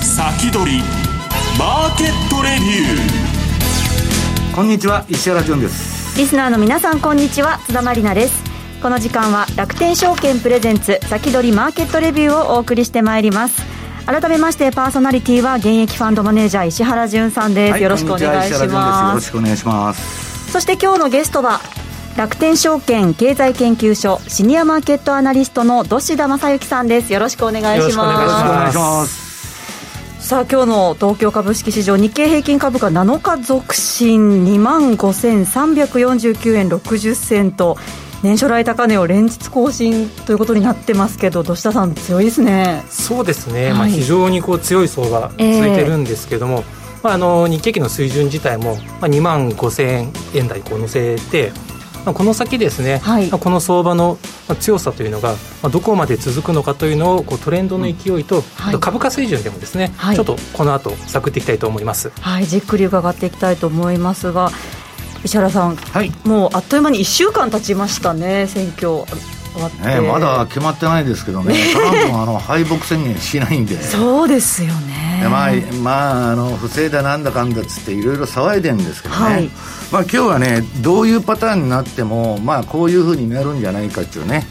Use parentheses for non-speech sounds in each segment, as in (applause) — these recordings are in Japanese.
先取りマーケットレビュー。こんにちは石原潤です。リスナーの皆さんこんにちは津田まりなです。この時間は楽天証券プレゼンツ先取りマーケットレビューをお送りしてまいります。改めましてパーソナリティは現役ファンドマネージャー石原潤さんです、はい、よろしくお願いします。よろしくお願いします。そして今日のゲストは楽天証券経済研究所シニアマーケットアナリストの土志田正幸さんです。よろしくお願いします。さあ今日の東京株式市場日経平均株価7日続伸2万5349円60銭と年初来高値を連日更新ということになってますけど土下さん強いですね。そうですね、はい、まあ、非常にこう強い相場続いてるんですけども、えー、まあ、あの日経期の水準自体も、まあ、2万5000円台こう乗せてまあ、この先ですね、はい、この相場の強さというのが、まあ、どこまで続くのかというのをこうトレンドの勢いと、うん株価水準でもですね、はい、ちょっとこの後探っていきたいと思います、はい、じっくり伺っていきたいと思いますが石原さん、はい、もうあっという間に1週間経ちましたね選挙ね、まだ決まってないですけどね、(laughs) トランプもあの敗北宣言しないんで、そうですよね、まあ、まあ、あの不正だなんだかんだっつって、いろいろ騒いでるんですけどね、はい、まあ今日はね、どういうパターンになっても、まあ、こういうふうになるんじゃないかっていうね、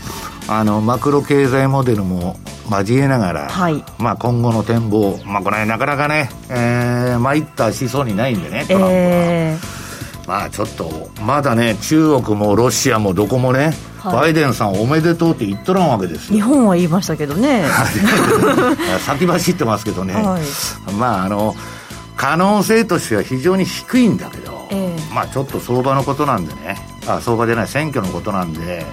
あのマクロ経済モデルも交えながら、はい、まあ、今後の展望、まあ、これ、なかなかね、えー、参ったしそうにないんでね、トランプは。えー。まあちょっと、まだね、中国もロシアもどこもね、はい、バイデンさんおめでとうって言っとらんわけです日本は言いましたけどね。先走ってますけどね、はい、まああの、可能性としては非常に低いんだけど、えー、まあちょっと相場のことなんでね、あ相場じゃない、選挙のことなんで、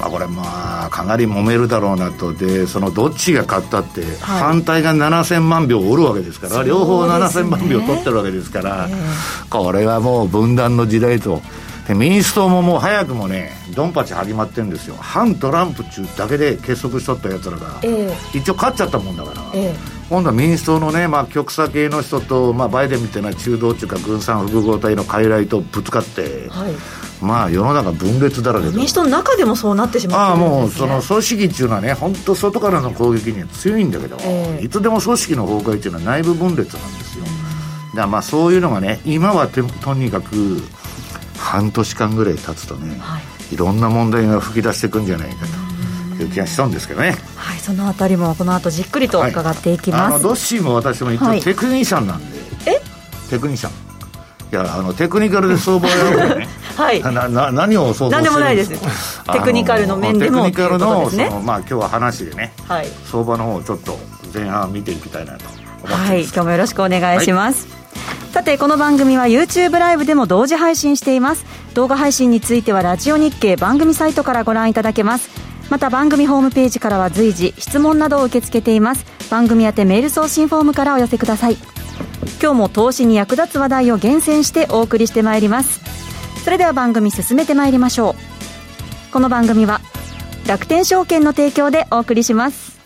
まあ、これまあかなり揉めるだろうなと。でそのどっちが勝ったって、反対が7000万票おるわけですから、両方7000万票取ってるわけですから、これはもう分断の時代と。で民主党ももう早くもねドンパチ始まってるんですよ。反トランプ中だけで結束しとったやつらが、えー、一応勝っちゃったもんだから、えー、今度は民主党のね、まあ、極左系の人と、まあ、バイデンみたいな中道っていうか軍産複合体の傀儡とぶつかって、はい、まあ世の中分裂だらけ民主党の中でもそうなってしまってるんです、ね、ああもうその組織っていうのはね本当外からの攻撃には強いんだけど、えー、いつでも組織の崩壊っていうのは内部分裂なんですよ、だからまあそういうのがね今はとにかく半年間ぐらい経つとね、はい、いろんな問題が噴き出していくんじゃないかという気がしたんですけどね。はいそのあたりもこの後じっくりと伺っていきます、はい、あのドッシーも私も一応テクニシャンなんで、はい、え？テクニシャン。いやあのテクニカルで相場をやるね。(laughs) はい。(laughs) なな何を想像何でもないです。テクニカルの面でもテクニカルの、ね、そのまあ今日は話でね、はい、相場の方をちょっと前半見ていきたいなとはい。今日もよろしくお願いします、はいさてこの番組は YouTube ライブでも同時配信しています。動画配信についてはラジオ日経番組サイトからご覧いただけます。また番組ホームページからは随時質問などを受け付けています。番組宛てメール送信フォームからお寄せください。今日も投資に役立つ話題を厳選してお送りしてまいります。それでは番組進めてまいりましょう。この番組は楽天証券の提供でお送りします。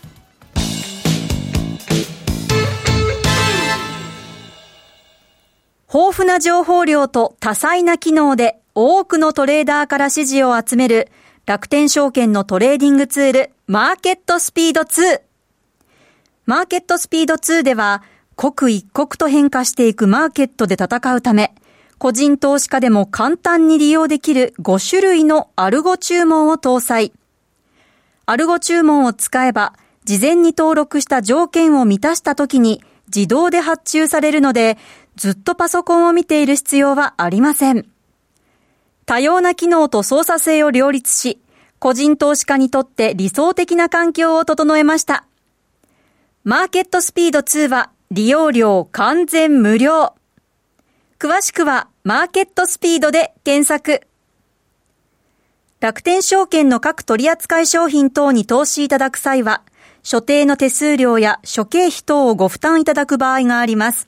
豊富な情報量と多彩な機能で多くのトレーダーから支持を集める楽天証券のトレーディングツールマーケットスピード2。マーケットスピード2では刻一刻と変化していくマーケットで戦うため個人投資家でも簡単に利用できる5種類のアルゴ注文を搭載。アルゴ注文を使えば事前に登録した条件を満たした時に自動で発注されるのでずっとパソコンを見ている必要はありません。多様な機能と操作性を両立し、個人投資家にとって理想的な環境を整えました。マーケットスピード2は利用料完全無料。詳しくはマーケットスピードで検索。楽天証券の各取扱商品等に投資いただく際は、所定の手数料や諸経費等をご負担いただく場合があります。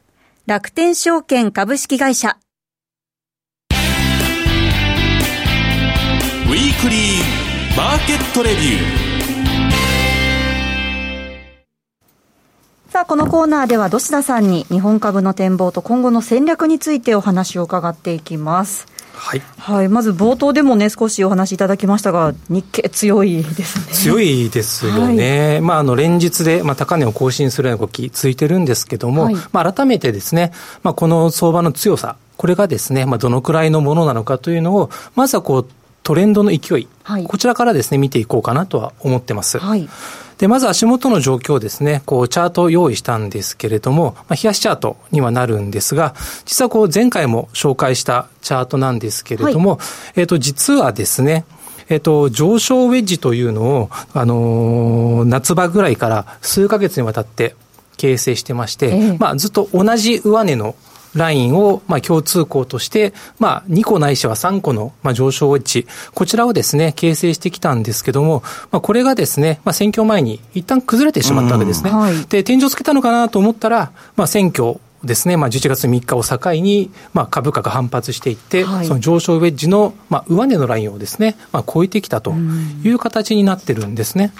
楽天証券株式会社ウィークリーマーケットレビューさあ、このコーナーでは、土田さんに日本株の展望と今後の戦略についてお話を伺っていきます。はい、はい、まず冒頭でもね、少しお話いただきましたが、日経強いですね。強いですよね。はい、まあ、あの、連日で、まあ、高値を更新するような動き、続いてるんですけども、はい、まあ、改めてですね、まあ、この相場の強さ、これがですね、まあ、どのくらいのものなのかというのを、まずはこう、トレンドの勢い、はい、こちらからですね、見ていこうかなとは思ってます。はいで、まず足元の状況をですね、こう、チャートを用意したんですけれども、まあ、冷やしチャートにはなるんですが、実はこう、前回も紹介したチャートなんですけれども、はい、えっ、と、実はですね、えっと、上昇ウェッジというのを、あのー、夏場ぐらいから数ヶ月にわたって形成してまして、ええ、まあ、ずっと同じ上値のラインを、まあ、共通項として、まあ、2個ないしは3個の、まあ、上昇ウェッジ、こちらをですね、形成してきたんですけども、まあ、これがですね、まあ、選挙前に一旦崩れてしまったわけですね。はい、で、天井つけたのかなと思ったら、まあ、選挙、ですね、まあ、11月3日を境に、まあ、株価が反発していって、はい、その上昇ウェッジの、まあ、上値のラインをですね、まあ、超えてきたという形になってるんですね。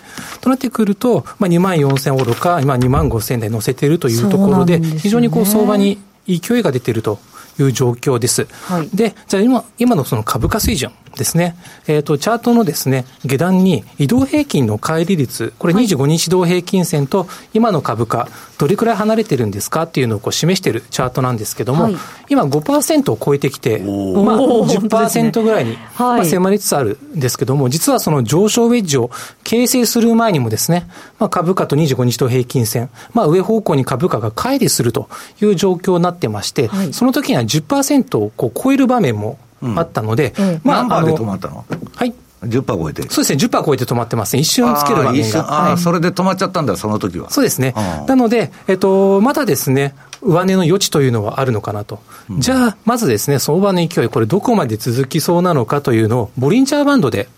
となってくると、まあ、2万4000おろか、まあ、2万5000台乗せているというところで、でね、非常にこう相場に勢いが出ているという状況です。はい、で、じゃあ今、今のその株価水準ですね。えっ、ー、と、チャートのですね、下段に移動平均の乖離率、これ25日移動平均線と今の株価、どれくらい離れてるんですかっていうのをこう示しているチャートなんですけども、はい、今5%を超えてきて、まあ10%ぐらいに、まあ、迫りつつあるんですけども、実はその上昇ウェッジを形成する前にもですね、まあ、株価と25日移動平均線、まあ、上方向に株価が乖離するという状況になってまして、はい、その時には10%をこう超える場面もあったので、うん、まあ、何で止まったの？はい。10%超えてそうですね、10%超えて止まってますね。一瞬つける場面が。あ、はい、それで止まっちゃったんだ、その時は。そうですね。なので、えっと、まだですね、上値の余地というのはあるのかなと。うん、じゃあ、まずですね、相場の勢い、これどこまで続きそうなのかというのを、ボリンジャーバンドで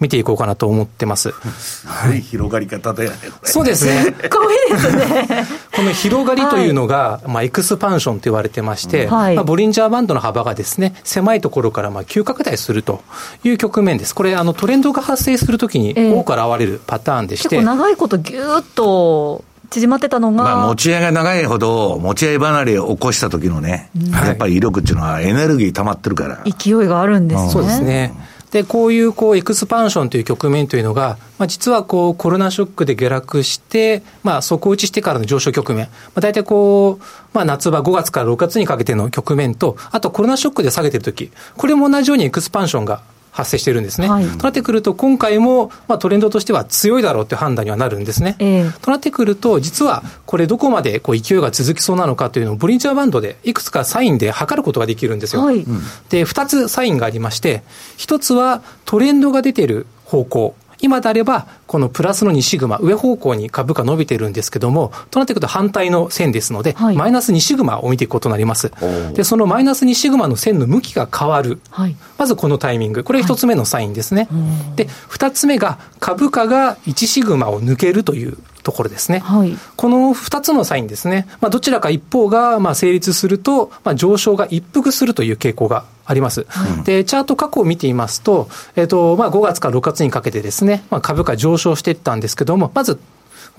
見ていこうかなと思ってます。すごい広がり方だよね、そうですね。すごいですね。(laughs) この広がりというのが、まあ、エクスパンションと言われてまして、はい、まあ、ボリンジャーバンドの幅がですね、狭いところからまあ急拡大するという局面です。これ、あの、トレンドが発生するときに多く現れるパターンでして。えー、結構長いことぎゅーっと縮まってたのが。まあ、持ち合いが長いほど、持ち合い離れを起こした時のね、うん、やっぱり威力っていうのはエネルギー溜まってるから。勢いがあるんですね。そうですね。で、こういうこう expansion という局面というのが、まあ、実はこうコロナショックで下落して、まあ、底打ちしてからの上昇局面、まあ、大体こう、まあ、夏場5月から6月にかけての局面と、あとコロナショックで下げてるとき、これも同じように expansion が発生してるんですね。はい、となってくると、今回も、まあ、トレンドとしては強いだろうという判断にはなるんですね。えー、となってくると、実はこれどこまでこう勢いが続きそうなのかというのを、ボリンジャーバンドでいくつかサインで測ることができるんですよ。はい、で、2つサインがありまして、1つはトレンドが出てる方向。今であれば、このプラスの2シグマ、上方向に株価伸びてるんですけども、となってくると反対の線ですので、はい、マイナス2シグマを見ていくことになります。で、そのマイナス2シグマの線の向きが変わる。はい、まずこのタイミング。これ1つ目のサインですね。はい、で、2つ目が株価が1シグマを抜けるというところですね。はい、この2つのサインですね。まあ、どちらか一方がまあ成立すると、まあ、上昇が一服するという傾向があります。はい、で、チャート過去を見ていますと、えっ、ー、と、まあ、5月から6月にかけてですね、まあ、株価上昇していったんですけども、まず、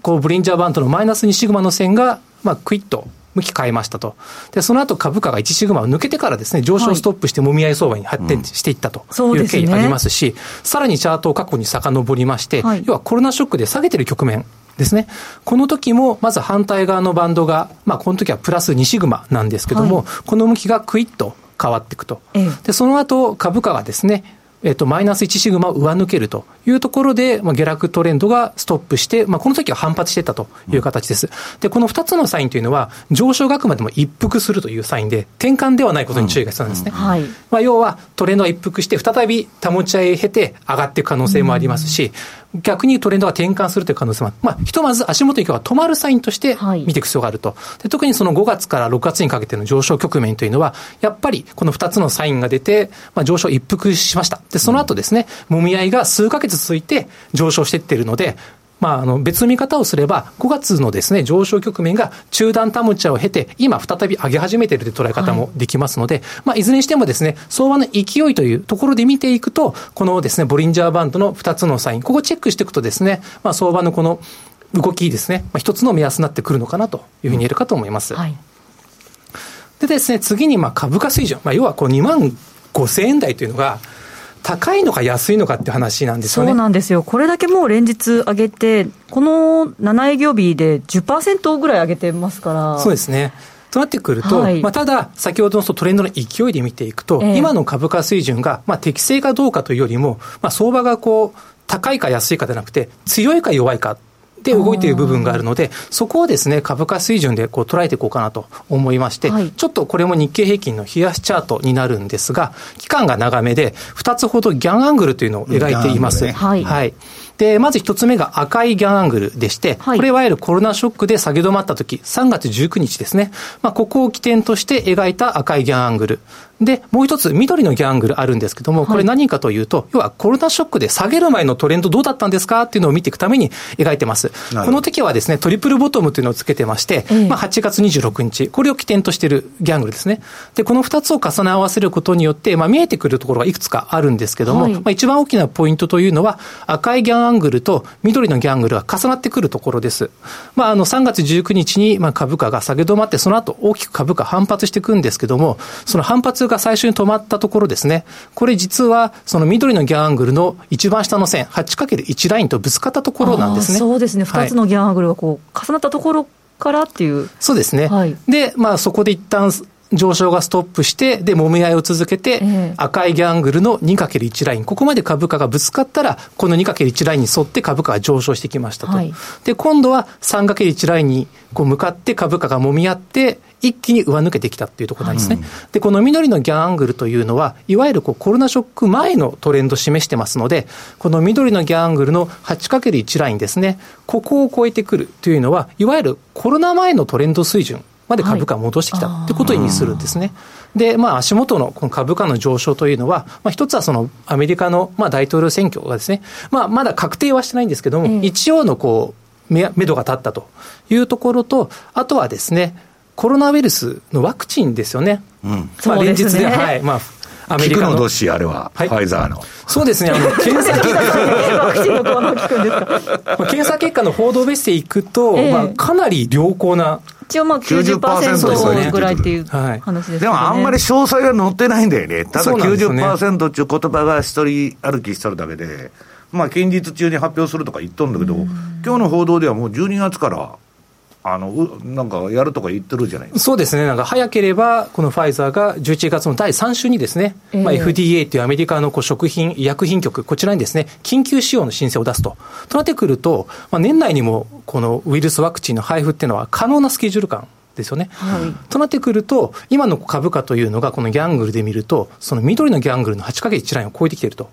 こう、ブリンジャーバンドのマイナス2シグマの線が、まあ、クイッと向き変えましたと。で、その後株価が1シグマを抜けてからですね、上昇ストップしてもみ合い相場に発展していったという経緯ありますし、はいうんすね、さらにチャートを過去に遡りまして、はい、要はコロナショックで下げてる局面ですね。この時も、まず反対側のバンドが、まあ、この時はプラス2シグマなんですけども、はい、この向きがクイッと変わっていくと。で、その後、株価がですね、えっと、マイナス1シグマを上抜けるというところで、まあ、下落トレンドがストップして、まあ、この時は反発していったという形です。で、この2つのサインというのは、上昇額までも一服するというサインで、転換ではないことに注意が必要なんですね。まあ、要は、トレンドが一服して、再び保ち合いを経て上がっていく可能性もありますし、逆にトレンドが転換するという可能性もある。まあ、ひとまず足元には止まるサインとして見ていく必要があると。で特にその5月から6月にかけての上昇局面というのは、やっぱりこの2つのサインが出て、まあ、上昇一服しました。で、その後ですね、もみ合いが数ヶ月続いて上昇していっているので、まあ、あの別の見方をすれば、5月のですね、上昇局面が中断タムチャを経て、今再び上げ始めているという捉え方もできますので、はいまあ、いずれにしてもですね、相場の勢いというところで見ていくと、このですね、ボリンジャーバンドの2つのサイン、ここチェックしていくとですね、まあ、相場のこの動きですね、まあ、一つの目安になってくるのかなというふうに言えるかと思います。うんはい、でですね、次にまあ株価水準、まあ、要はこう2万5000円台というのが、高いのか安いのかって話なんですよね。そうなんですよ。これだけもう連日上げて、この7営業日で10%ぐらい上げてますから。そうですね。となってくると、はい、まあ、ただ、先ほどのトレンドの勢いで見ていくと、えー、今の株価水準が、まあ、適正かどうかというよりも、まあ、相場がこう、高いか安いかではなくて、強いか弱いかで動いている部分があるので、そこをですね、株価水準でこう捉えていこうかなと思いまして、はい、ちょっとこれも日経平均の冷やしチャートになるんですが、期間が長めで、2つほどギャンアングルというのを描いています。ね、はい、はいで、まず一つ目が赤いギャンアングルでして、はい、これはいわゆるコロナショックで下げ止まった時、3月19日ですね。まあ、ここを起点として描いた赤いギャンアングル。で、もう一つ、緑のギャングルあるんですけども、これ何かというと、はい、要はコロナショックで下げる前のトレンドどうだったんですかっていうのを見ていくために描いてます。この時はですね、トリプルボトムというのをつけてまして、ええ、まあ8月26日、これを起点としているギャングルですね。で、この2つを重ね合わせることによって、まあ見えてくるところがいくつかあるんですけども、はい、まあ一番大きなポイントというのは、赤いギャングルと緑のギャングルが重なってくるところです。まああの3月19日にまあ株価が下げ止まって、その後大きく株価反発していくんですけども、その反発が最初に止まったところですね、これ実は、その緑のギャンアングルの一番下の線、8×1 ラインとぶつかったところなんですね。そうですね、2つのギャンアングルがこう重なったところからっていう。そうですね。はい、で、まあそこで一旦上昇がストップして、で、揉み合いを続けて、赤いギャングルの 2×1 ライン、ここまで株価がぶつかったら、この 2×1 ラインに沿って株価が上昇してきましたと。はい、で、今度は 3×1 ラインにこう向かって株価が揉み合って、一気に上抜けてきたっていうところなんですね。はい、で、この緑のギャングルというのは、いわゆるこうコロナショック前のトレンドを示してますので、この緑のギャングルの 8×1 ラインですね、ここを超えてくるというのは、いわゆるコロナ前のトレンド水準まで株価を戻してきたということを意味するんですね。で、まあ、足元のこの株価の上昇というのは、まあ、一つはそのアメリカのまあ大統領選挙がですね、まあ、まだ確定はしてないんですけども、え一応のこう、め、めどが立ったというところと、あとはですね、コロナウイルスのワクチンですよね。うん、まあ、連日で、はい、まあ、アメリカの。どし、あれは、はい、ファイザーの。そうですね、あの、(laughs) 検査結果、検査結果の報道ベースでいくと、えー、まあ、かなり良好な一応まあ90%ぐらいっていう話です、ね、でもあんまり詳細が載ってないんだよね。ただ90%っていう言葉が一人歩きしとるだけで、まあ近日中に発表するとか言っとるんだけど、今日の報道ではもう12月からあのなんかやるとか言ってるじゃないそうですね、なんか早ければ、このファイザーが11月の第3週にですね、えー、まあ、FDA というアメリカのこう食品、医薬品局、こちらにですね、緊急使用の申請を出すと。となってくると、まあ、年内にもこのウイルスワクチンの配布っていうのは可能なスケジュール感ですよね。はい、となってくると、今の株価というのが、このギャングルで見ると、その緑のギャングルの 8×1 ラインを超えてきていると。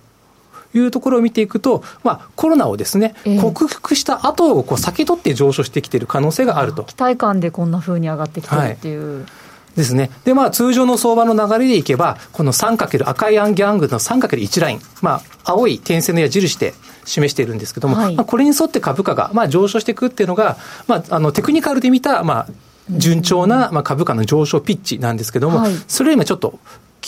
いうところを見ていくと、まあ、コロナをですね、えー、克服した後をこう先取って上昇してきている可能性があると。期待感でこんなふうに上がってきてるっていう。はいですね。で、まあ、通常の相場の流れでいけば、この 3× 赤いアンギャングルの 3×1 ライン、まあ、青い点線の矢印で示しているんですけども、はい、まあ、これに沿って株価が、まあ、上昇していくっていうのが、まあ、あの、テクニカルで見た、まあ、順調な、まあ、株価の上昇ピッチなんですけども、はい、それよりもちょっと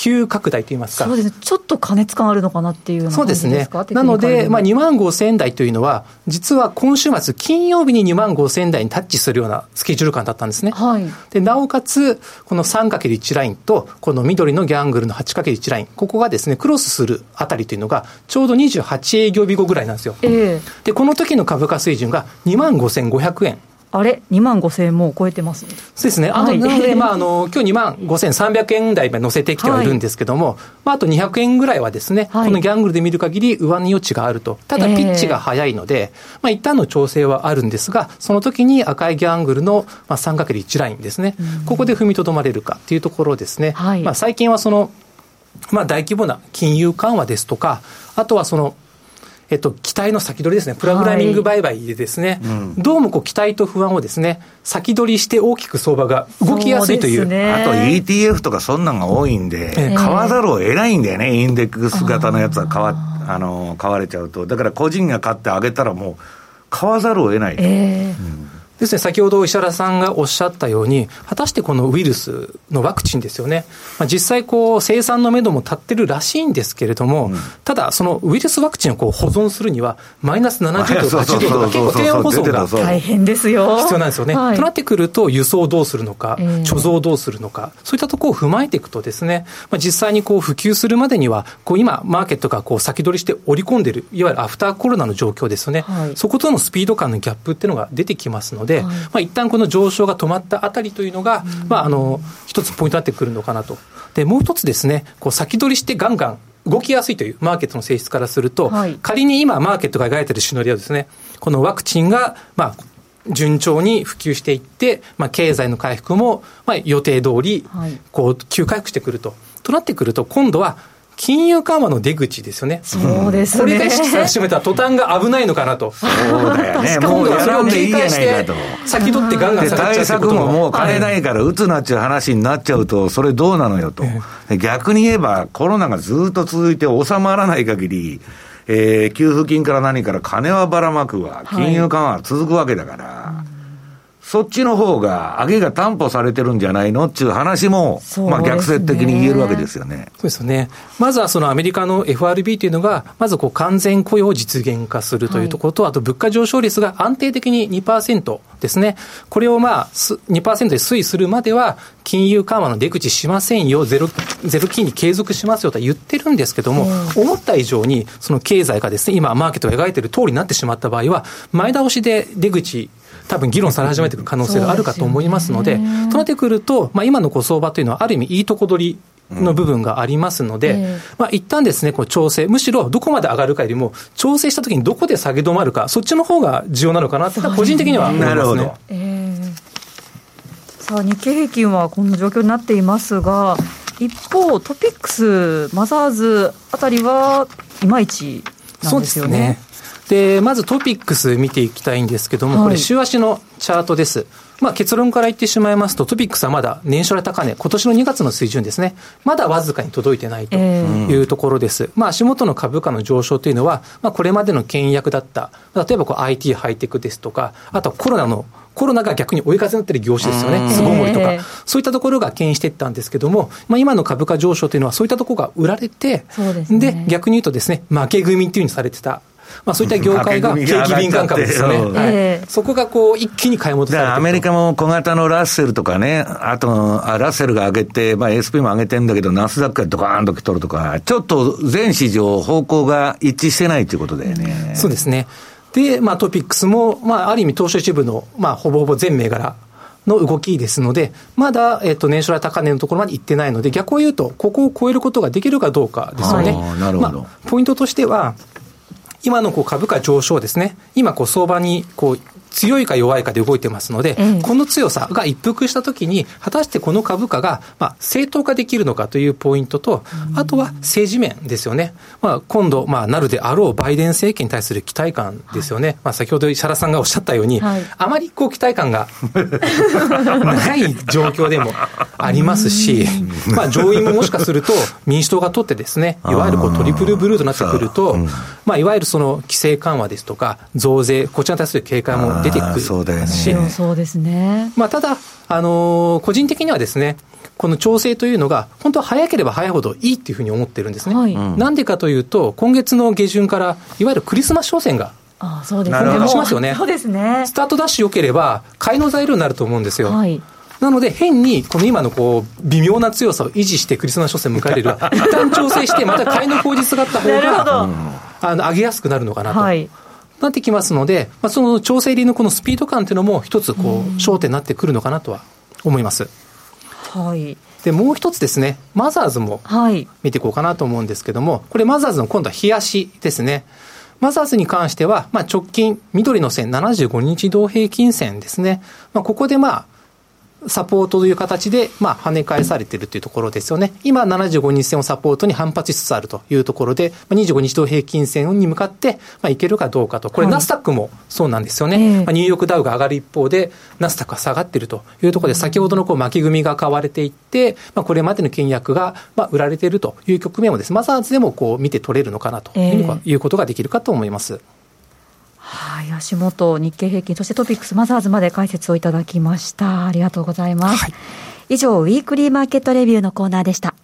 急拡大といいますか。そうですね。ちょっと過熱感あるのかなっていうそうですね。なので、まあ、2万5千台というのは、実は今週末、金曜日に2万5千台にタッチするようなスケジュール感だったんですね。はい。で、なおかつ、この 3×1 ラインと、この緑のギャングルの 8×1 ライン、ここがですね、クロスするあたりというのが、ちょうど28営業日後ぐらいなんですよ。えー、で、この時の株価水準が2万5500円。あれ、2万5000円もう超えてますね。そうですね。あの、はい、なので、まあ、あの、今日2万5300円台まで乗せてきてはいるんですけども、はい、まあ、あと200円ぐらいはですね、はい、このギャングルで見る限り上値余地があると。ただ、ピッチが早いので、えー、まあ、一旦の調整はあるんですが、その時に赤いギャングルの、まあ、3×1 ラインですね、ここで踏みとどまれるかっていうところですね。まあ、最近はその、まあ、大規模な金融緩和ですとか、あとはその、えっと、期待の先取りですね、プログラミング売買でですね、はい、どうもこう期待と不安をですね、先取りして大きく相場が動きやすいという。うね、あと ETF とかそんなんが多いんで、えー、買わざるを得ないんだよね、インデックス型のやつは買わあの買われちゃうと。だから個人が買ってあげたらもう、買わざるを得ないと。えーうんですね、先ほど石原さんがおっしゃったように、果たしてこのウイルスのワクチンですよね、まあ、実際こう、生産のめども立ってるらしいんですけれども、うん、ただ、そのウイルスワクチンをこう保存するには、マイナス70度、80度とか、結構低温保存が大変ですよ。必要なんですよね。はい、となってくると、輸送どうするのか、貯蔵どうするのか、そういったところを踏まえていくとですね、まあ、実際にこう普及するまでには、こう今、マーケットがこう先取りして織り込んでいる、いわゆるアフターコロナの状況ですよね、はい、そことのスピード感のギャップっていうのが出てきますので、はい。まあ、一旦この上昇が止まったあたりというのが、まあ、あの、一つポイントになってくるのかなと。で、もう一つですね、こう先取りしてガンガン動きやすいというマーケットの性質からすると、はい、仮に今、マーケットが描いているシナリオですね、このワクチンが、まあ、順調に普及していって、まあ、経済の回復も、まあ、予定通り、こう、急回復してくると。となってくると、今度は、金融緩和の出口ですよね。そうですね。これが意識され始めた途端が危ないのかなと。そうだよね。もうやらんでいいやないかと。先取ってガンガン下がっちゃう対策ももう金ないから打つなっちゅう話になっちゃうと、それどうなのよと。逆に言えばコロナがずっと続いて収まらない限り、えー、給付金から何から金はばらまくわ、金融緩和は続くわけだから、はいそっちの方が上げが担保されてるんじゃないのっていう話も、ね、まあ逆説的に言えるわけですよね。そうですよね。まずはそのアメリカの FRB というのが、まずこう完全雇用を実現化するというところと、はい、あと物価上昇率が安定的に2%ですね。これをまあ2%で推移するまでは、金融緩和の出口しませんよ、ゼロ、ゼロ金利継続しますよとは言ってるんですけども、思った以上にその経済がですね、今マーケットが描いている通りになってしまった場合は、前倒しで出口多分議論され始めていく可能性があるかと思いますので、でね、となってくると、まあ、今のご相場というのは、ある意味、いいとこ取りの部分がありますので、うんまあ一旦ですね、こう調整、むしろどこまで上がるかよりも、調整したときにどこで下げ止まるか、そっちの方が重要なのかなって、個人的には思いますね。えー、さあ、日経平均はこんな状況になっていますが、一方、トピックス、マザーズあたりはいまいちなんですよね。で、まずトピックス見ていきたいんですけども、これ週足のチャートです。まあ結論から言ってしまいますと、トピックスはまだ年初来高値、今年の2月の水準ですね。まだわずかに届いてないというところです。えー、まあ足元の株価の上昇というのは、まあこれまでの倹約だった、例えばこう IT ハイテクですとか、あとはコロナのコロナが逆に追い風になってる業種ですよね、巣ごもりとか、そういったところが牽引していったんですけども、まあ、今の株価上昇というのは、そういったところが売られて、で、ね、逆に言うとですね、負け組っていうふうにされてたまあ、そういった業界が景気敏感株ですよね、はい、そこがこう一気に買い戻されてアメリカも小型のラッセルとかね、あとあラッセルが上げて、まあ、SP も上げてるんだけど、ナスダックがドカーンと来とるとか、ちょっと全市場、方向が一致してないということだよね。そうですねで、まあ、トピックスも、まあ、ある意味、東証一部の、まあ、ほぼほぼ全銘柄の動きですので、まだ、えっ、と、年初来高値のところまで行ってないので、逆を言うと、ここを超えることができるかどうかですよね。なるほど。まあ、ポイントとしては、今のこう株価上昇ですね、今こう相場にこう強いか弱いかで動いてますので、ええ、この強さが一服したときに、果たしてこの株価が、まあ、正当化できるのかというポイントと、あとは政治面ですよね。まあ、今度、まあ、なるであろうバイデン政権に対する期待感ですよね。はい、まあ、先ほど石原さんがおっしゃったように、はい、あまりこう期待感が (laughs) ない状況でもありますし、まあ、上院ももしかすると民主党が取ってですね、いわゆるこうトリプルブルーとなってくると、まあ、いわゆるその規制緩和ですとか、増税、こちらに対する警戒も出てくるそうだよね。そうですね。まあ、ただ、あのー、個人的にはですね、この調整というのが、本当は早ければ早いほどいいっていうふうに思ってるんですね。はい、なんでかというと、今月の下旬から、いわゆるクリスマス商戦があそうですね。しますよね。(laughs) そうですね。スタートダッシュ良ければ、買いの材料になると思うんですよ。はい。なので、変に、この今のこう、微妙な強さを維持してクリスマス商戦迎えれる、(laughs) 一旦調整して、また買いの口実があった方が、あの、上げやすくなるのかなと。はいなってきますので、まあ、その調整入りのこのスピード感というのも一つこう焦点になってくるのかなとは思います。はい。で、もう一つですね、マザーズも見ていこうかなと思うんですけども、これマザーズの今度は冷やしですね。マザーズに関しては、まあ、直近、緑の線、75日同平均線ですね。まあ、ここでまあ、サポートという形で、まあ、跳ね返されているというところですよね。今、75日線をサポートに反発しつつあるというところで、25日同平均線に向かって、まあ、いけるかどうかと。これ、ナスダックもそうなんですよね。はい、まあ、ニューヨークダウが上がる一方で、ナスダックが下がっているというところで、先ほどのこう巻き組みが買われていって、まあ、これまでの倹約が、まあ、売られているという局面をです、ね、マザーズでもこう見て取れるのかなということができるかと思います。はい、足元、日経平均、そしてトピックスマザーズまで解説をいただきました。ありがとうございます。はい、以上、 Weekly Market Review のコーナーでした。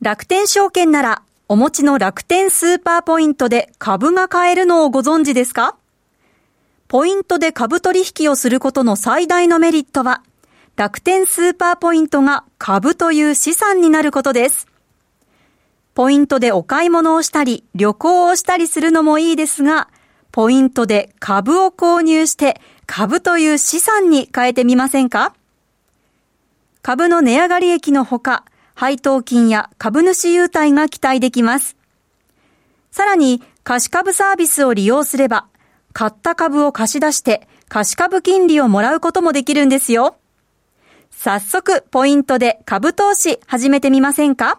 楽天証券なら、お持ちの楽天スーパーポイントで株が買えるのをご存知ですか？ポイントで株取引をすることの最大のメリットは、楽天スーパーポイントが株という資産になることです。ポイントでお買い物をしたり、旅行をしたりするのもいいですが、ポイントで株を購入して株という資産に変えてみませんか？株の値上がり益のほか、配当金や株主優待が期待できます。さらに、貸し株サービスを利用すれば、買った株を貸し出して貸し株金利をもらうこともできるんですよ。早速、ポイントで株投資始めてみませんか？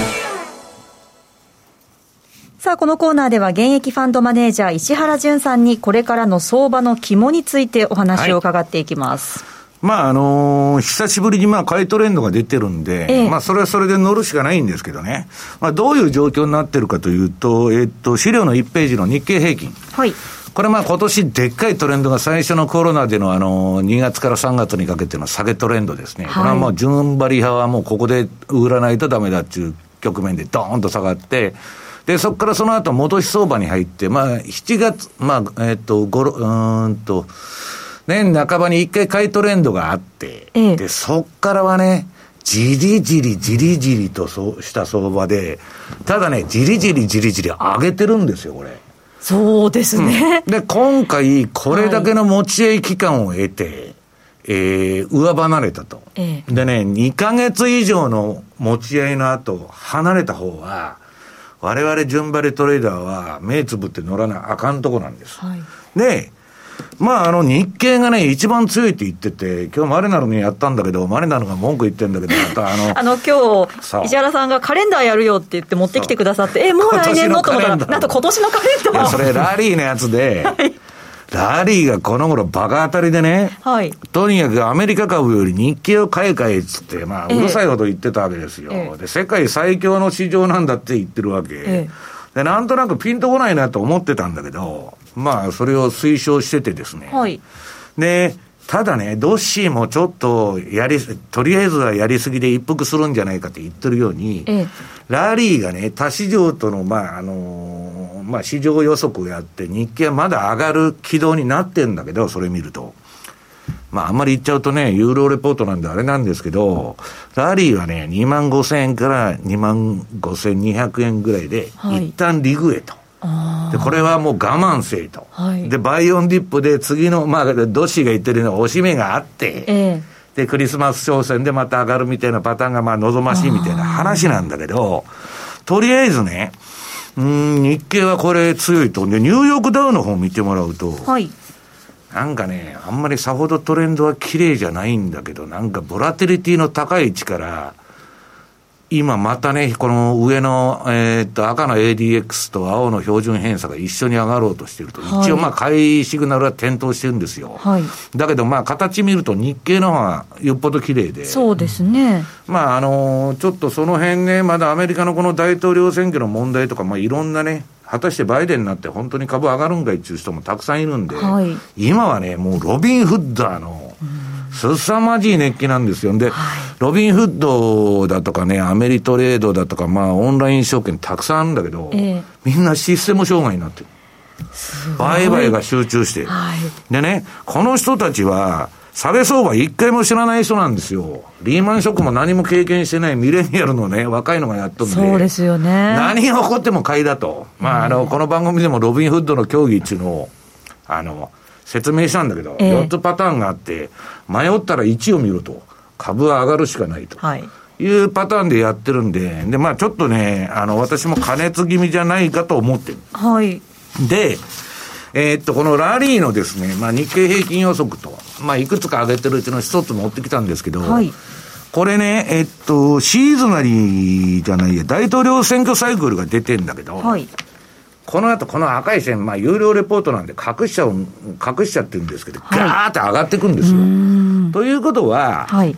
さあ、このコーナーでは現役ファンドマネージャー石原淳さんにこれからの相場の肝についてお話を伺っていきます。はいまああのー、久しぶりにまあ買いトレンドが出てるんで、ええ、まあそれはそれで乗るしかないんですけどね。まあどういう状況になってるかというと、えっと、資料の1ページの日経平均。はい。これまあ今年でっかいトレンドが最初のコロナでのあの、2月から3月にかけての下げトレンドですね。はい、これはもう順張り派はもうここで売らないとダメだっていう局面でドーンと下がって、で、そこからその後戻し相場に入って、まあ、7月、まあ、えっ、と、ごろ、うんと、年半ばに一回買いトレンドがあって、ええ、で、そっからはね、じりじりじりじりとそうした相場で、ただね、じりじりじりじり上げてるんですよ、これ。そうですね。うん、で、今回、これだけの持ち合い期間を得て、はい、えー、上離れたと、ええ。でね、2ヶ月以上の持ち合いの後、離れた方は、我々順張りトレーダーは目つぶって乗らなあかんとこなんです。はい、で、まあ、あの、日経がね、一番強いって言ってて、今日マレナルにやったんだけど、マレナルが文句言ってんだけど、またあの、(laughs) あの、今日、石原さんがカレンダーやるよって言って持ってきてくださって、え、もう来年の？と思ったら、なんと今年のカレンダー。それラリーのやつで、(laughs) はいラリーがこの頃バカ当たりでね、はい、とにかくアメリカ株より日経を買え買えっつって、まあ、うるさいほど言ってたわけですよ、ええ、で、世界最強の市場なんだって言ってるわけ。え、で、なんとなくピンとこないなと思ってたんだけど、まあ、それを推奨しててですね。はい。で、ただね、ドッシーもちょっとやり、とりあえずはやりすぎで一服するんじゃないかって言ってるように、ええ、ラリーがね、他市場との、まあ、あのまあ、市場予測をやって、日経はまだ上がる軌道になってんだけど、それ見ると。まあ、あんまり言っちゃうとね、ユーロレポートなんであれなんですけど、ラリーはね、2万5千円から2万5千200円ぐらいで、一旦利食えと。で、これはもう我慢せいと。はい、で、 buy on dip で次の、まあ、ドッシーが言ってるような押し目があって、えー、で、クリスマス商戦でまた上がるみたいなパターンがまあ望ましいみたいな話なんだけど、とりあえずね、うん、日経はこれ強いと。で、ニューヨークダウの方見てもらうと、はい、なんかね、あんまりさほどトレンドは綺麗じゃないんだけど、なんかボラテリティの高い位置から、今またね、この上の、えー、っと、赤の ADX と青の標準偏差が一緒に上がろうとしてると。はい、一応まあ、買いシグナルは点灯してるんですよ。はい、だけどまあ、形見ると日経の方がよっぽど綺麗で。そうですね。まあ、あのー、ちょっとその辺ね、まだアメリカのこの大統領選挙の問題とか、まあ、いろんなね、果たしてバイデンになって本当に株上がるんかいっていう人もたくさんいるんで、はい、今はね、もうロビン・フッダーの、すさまじい熱気なんですよ。で、はい、ロビンフッドだとかね、アメリトレードだとか、まあ、オンライン証券たくさんあるんだけど、えー、みんなシステム障害になってる。売買が集中して。はい、でね、この人たちは、下げ相場一回も知らない人なんですよ。リーマンショックも何も経験してないミレニアルのね、若いのがやっとんで。そうですよね。何が起こっても買いだと。まあ、あの、この番組でもロビンフッドの競技っていうのを、あの、説明したんだけど、えー、4つパターンがあって、迷ったら1を見ると、株は上がるしかないと。はい。いうパターンでやってるんで、で、まあちょっとね、あの、私も加熱気味じゃないかと思ってる。はい。で、えー、っと、このラリーのですね、まあ日経平均予測と、まあいくつか上げてるうちの一つ持ってきたんですけど、はい。これね、えっと、シーズナリーじゃないや、大統領選挙サイクルが出てんだけど、はい。この後、この赤い線、まあ、有料レポートなんで隠しちゃう、隠しちゃってるんですけど、ガーって上がっていくんですよ。ということは、はい、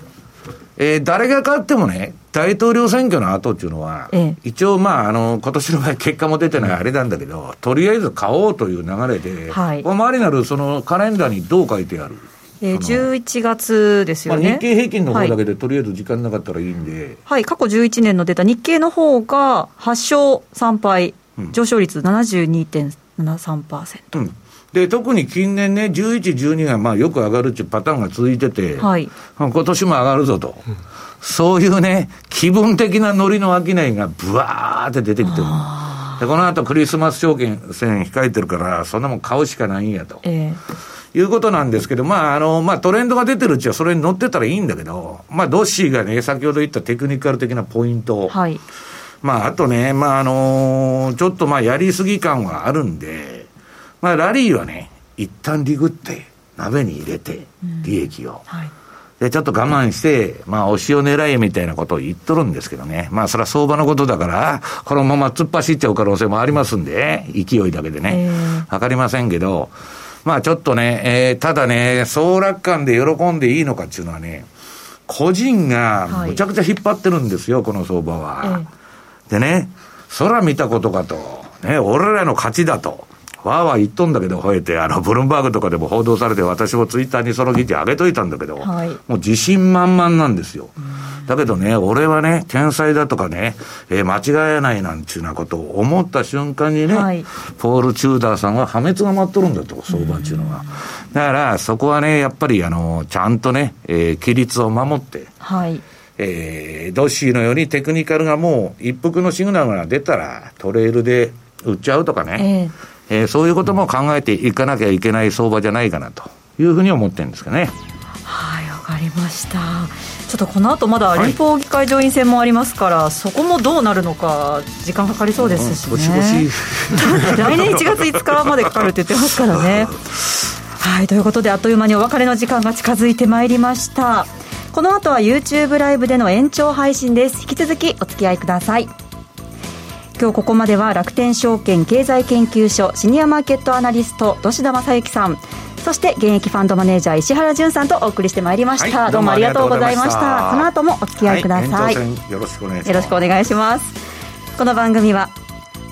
えー、誰が勝ってもね、大統領選挙の後っていうのは、ええ、一応、まあ、あの、今年の場合結果も出てないあれなんだけど、とりあえず買おうという流れで、はい、周りなるそのカレンダーにどう書いてある？えー、11月ですよね、まあ、日経平均の方だけで、はい、とりあえず時間なかったらいいんで、はい、過去11年のデータ、日経の方が8勝3敗、上昇率72.73%。うん。で、特に近年ね、11、12がまあよく上がるっていうパターンが続いてて、はい、今年も上がるぞと、うん、そういうね、気分的なノリの商いがぶわーって出てきてる。で、この後クリスマス証券戦控えてるから、そんなもん買うしかないんやと。えー、いうことなんですけど、まあ、あの、まあ、トレンドが出てるうちはそれに乗ってたらいいんだけど、まあ、ドッシーがね、先ほど言ったテクニカル的なポイント、はい、まあ、あとね、まあ、あのー、ちょっとまあ、やりすぎ感はあるんで、まあ、ラリーはね、一旦リグって、鍋に入れて、利益を。うんはい、で、ちょっと我慢して、まあ、押しを狙えみたいなことを言っとるんですけどね。まあ、それは相場のことだから、このまま突っ走っちゃう可能性もありますんで、勢いだけでね。わかりませんけど、まあ、ちょっとね、えー、ただね、総楽観で喜んでいいのかっていうのはね、個人がむちゃくちゃ引っ張ってるんですよ、はい、この相場は。えーでね、空見たことかと、ね、俺らの勝ちだと。わーわー言っとんだけど、吠えて、あの、ブルームバーグとかでも報道されて、私もツイッターにその記事上げといたんだけど、はい、もう自信満々なんですよ。だけどね、俺はね、天才だとかね、えー、間違えないなんちゅうなことを思った瞬間にね、はい、ポール・チューダーさんは破滅が待っとるんだと、相場っていうのは。だから、そこはね、やっぱり、あの、ちゃんとね、えー、規律を守って、はいえー、ドッシーのようにテクニカルがもう一服のシグナルが出たら、トレールで売っちゃうとかね、えー、えー、そういうことも考えていかなきゃいけない相場じゃないかなというふうに思ってるんですかね。はい、わかりました。ちょっとこの後まだ連邦議会上院選もありますから、はい、そこもどうなるのか、時間かかりそうですしね。うん、来年1月5日までかかるって言ってますからね。(laughs) はい、ということで、あっという間にお別れの時間が近づいてまいりました。この後は YouTube ライブでの延長配信です。引き続きお付き合いください。今日ここまでは楽天証券経済研究所シニアマーケットアナリスト土田正幸さん。そして現役ファンドマネージャー石原潤さんとお送りしてまいりました、はい、どうもありがとうございました。この後もお付き合いください、はい、よろしくお願いします。よろしくお願いしますこの番組は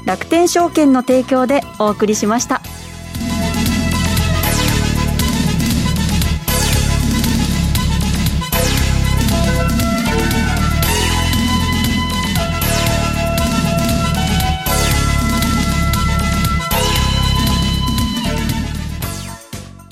楽天証券の提供でお送りしました